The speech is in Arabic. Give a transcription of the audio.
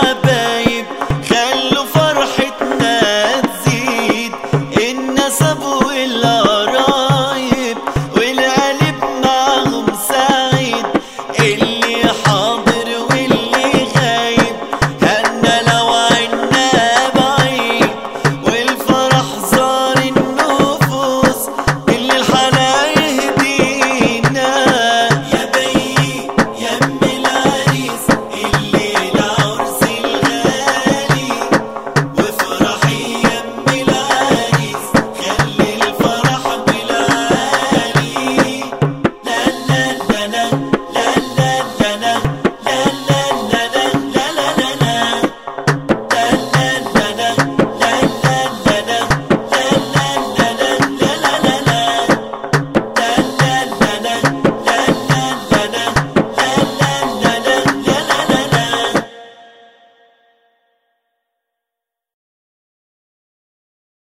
بين